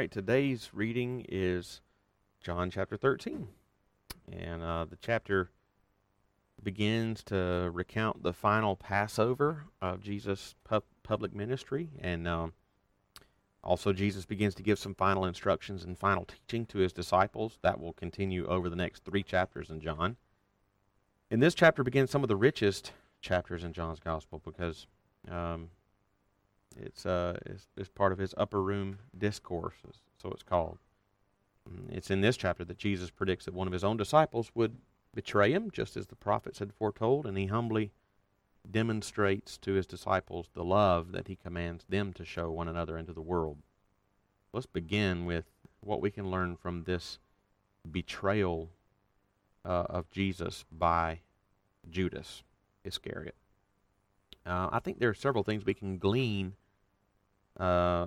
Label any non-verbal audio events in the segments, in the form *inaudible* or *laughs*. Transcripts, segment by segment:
right, today's reading is John chapter 13. And uh, the chapter begins to recount the final Passover of Jesus' pu- public ministry. And um, also, Jesus begins to give some final instructions and final teaching to his disciples. That will continue over the next three chapters in John. In this chapter begins some of the richest chapters in John's Gospel because um, it's, uh, it's, it's part of his upper room discourse, so it's called. Mm, it's in this chapter that Jesus predicts that one of his own disciples would betray him, just as the prophets had foretold, and he humbly demonstrates to his disciples the love that he commands them to show one another into the world. Let's begin with what we can learn from this betrayal uh, of Jesus by Judas Iscariot. Uh, I think there are several things we can glean uh,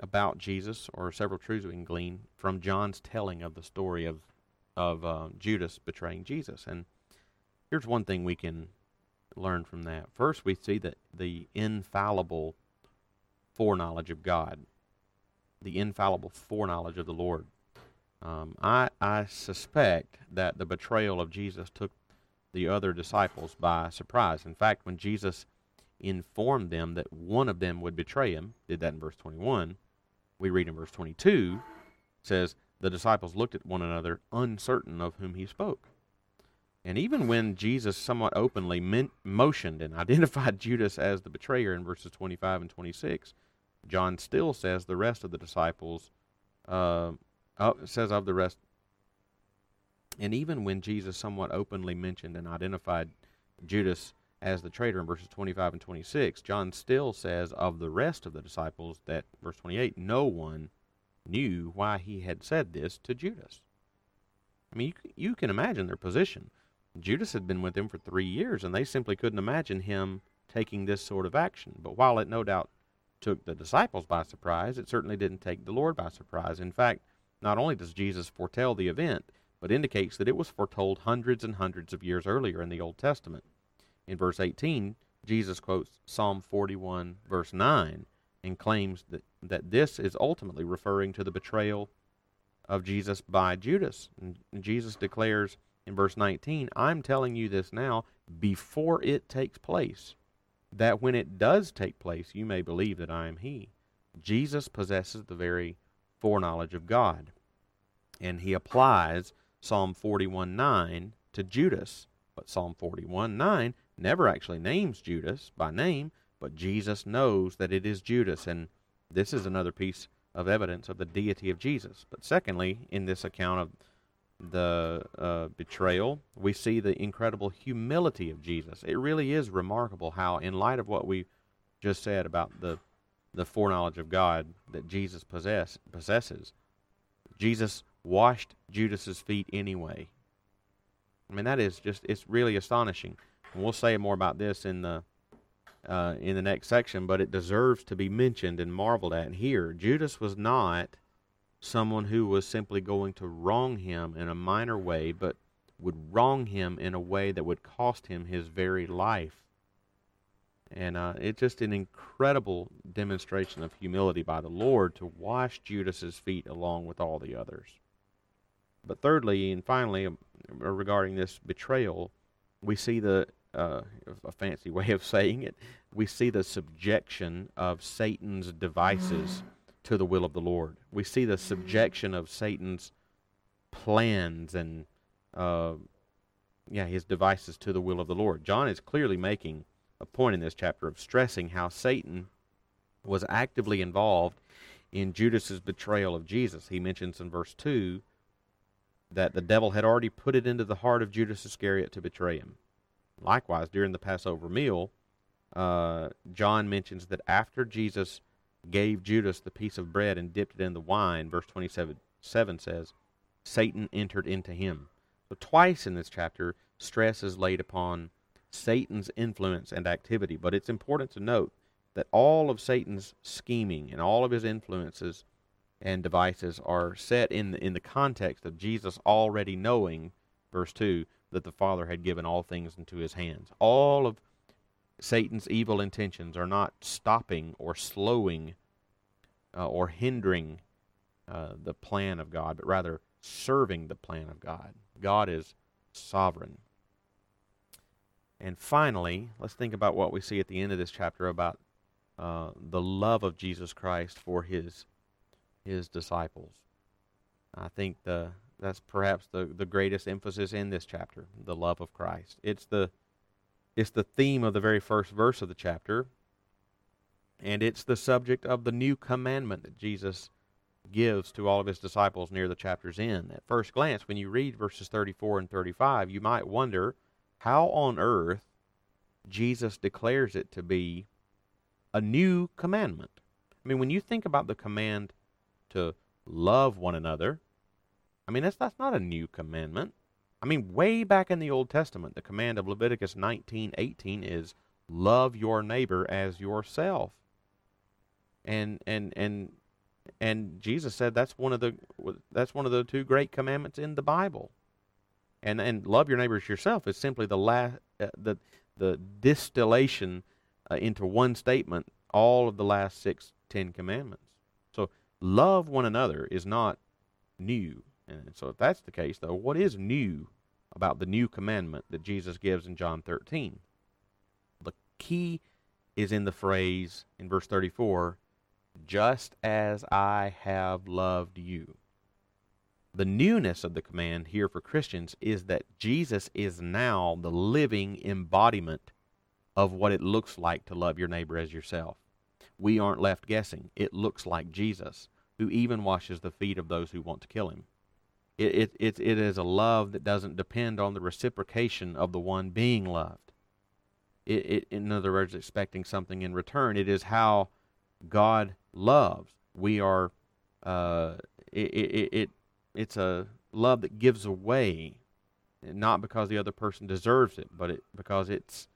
about Jesus, or several truths we can glean from John's telling of the story of of uh, Judas betraying Jesus. And here's one thing we can learn from that. First, we see that the infallible foreknowledge of God, the infallible foreknowledge of the Lord. Um, I, I suspect that the betrayal of Jesus took the other disciples by surprise. In fact, when Jesus informed them that one of them would betray him, did that in verse 21, we read in verse 22, says, the disciples looked at one another, uncertain of whom he spoke. And even when Jesus somewhat openly motioned and *laughs* identified Judas as the betrayer in verses 25 and 26, John still says the rest of the disciples, uh, uh, says of the rest, and even when Jesus somewhat openly mentioned and identified Judas as the traitor in verses 25 and 26, John still says of the rest of the disciples that, verse 28, no one knew why he had said this to Judas. I mean, you, you can imagine their position. Judas had been with them for three years, and they simply couldn't imagine him taking this sort of action. But while it no doubt took the disciples by surprise, it certainly didn't take the Lord by surprise. In fact, not only does Jesus foretell the event, but indicates that it was foretold hundreds and hundreds of years earlier in the Old Testament. In verse 18, Jesus quotes Psalm 41, verse 9, and claims that, that this is ultimately referring to the betrayal of Jesus by Judas. And Jesus declares in verse 19, I'm telling you this now before it takes place, that when it does take place, you may believe that I am He. Jesus possesses the very foreknowledge of God. And he applies Psalm 41 9 to Judas. But Psalm 41 9 never actually names Judas by name, but Jesus knows that it is Judas, and this is another piece of evidence of the deity of Jesus. But secondly, in this account of the uh, betrayal, we see the incredible humility of Jesus. It really is remarkable how, in light of what we just said about the the foreknowledge of God that Jesus possess, possesses, Jesus washed Judas's feet anyway. I mean, that is just, it's really astonishing. And we'll say more about this in the uh, in the next section, but it deserves to be mentioned and marveled at here. Judas was not someone who was simply going to wrong him in a minor way, but would wrong him in a way that would cost him his very life. And uh, it's just an incredible demonstration of humility by the Lord to wash Judas's feet along with all the others. But thirdly and finally, um, regarding this betrayal, we see the uh, a fancy *laughs* way of saying it, we see the subjection of Satan's devices to the will of the Lord. We see the subjection of Satan's plans and, uh, yeah, his devices to the will of the Lord. John is clearly making a point in this chapter of stressing how Satan was actively involved in Judas's betrayal of Jesus. He mentions in verse 2 that the devil had already put it into the heart of Judas Iscariot to betray him. Likewise, during the Passover meal, uh, John mentions that after Jesus gave Judas the piece of bread and dipped it in the wine, verse 27 7 says, Satan entered into him. So, twice in this chapter, stress is laid upon Satan's influence and activity. But it's important to note that all of Satan's scheming and all of his influences and devices are set in the, in the context of Jesus already knowing, verse 2, that the Father had given all things into his hands. All of Satan's evil intentions are not stopping or slowing uh, or hindering uh, the plan of God, but rather serving the plan of God. God is sovereign. And finally, let's think about what we see at the end of this chapter about uh, the love of Jesus Christ for his his disciples. I think the that's perhaps the, the greatest emphasis in this chapter, the love of Christ. It's the it's the theme of the very first verse of the chapter, and it's the subject of the new commandment that Jesus gives to all of his disciples near the chapter's end. At first glance, when you read verses 34 and 35, you might wonder how on earth Jesus declares it to be a new commandment. I mean, when you think about the command to love one another, I mean, that's, that's not a new commandment. I mean, way back in the Old Testament, the command of Leviticus 19:18 is love your neighbor as yourself. And and and and Jesus said that's one of the that's one of the two great commandments in the Bible. And and love your neighbor as yourself is simply the last uh, the the distillation uh, into one statement all of the last six Ten Commandments. Love one another is not new. And so if that's the case, though, what is new about the new commandment that Jesus gives in John 13? The key is in the phrase in verse 34 just as I have loved you. The newness of the command here for Christians is that Jesus is now the living embodiment of what it looks like to love your neighbor as yourself. We aren't left guessing. It looks like Jesus, who even washes the feet of those who want to kill him. It, it, it, it is a love that doesn't depend on the reciprocation of the one being loved. It, it, in other words, expecting something in return. It is how God loves. We are, uh, it, it, it, it's a love that gives away, not because the other person deserves it, but it, because it's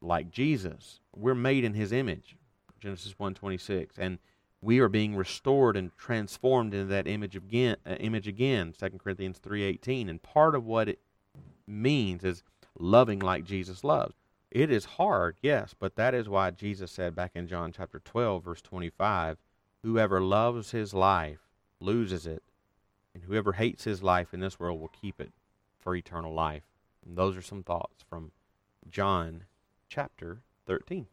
like Jesus. We're made in His image, Genesis 1:26, and we are being restored and transformed into that image again. Uh, image again, 2 Corinthians 3:18. And part of what it means is loving like Jesus loves. It is hard, yes, but that is why Jesus said back in John chapter 12, verse 25, Whoever loves his life loses it, and whoever hates his life in this world will keep it for eternal life. And those are some thoughts from John chapter 13.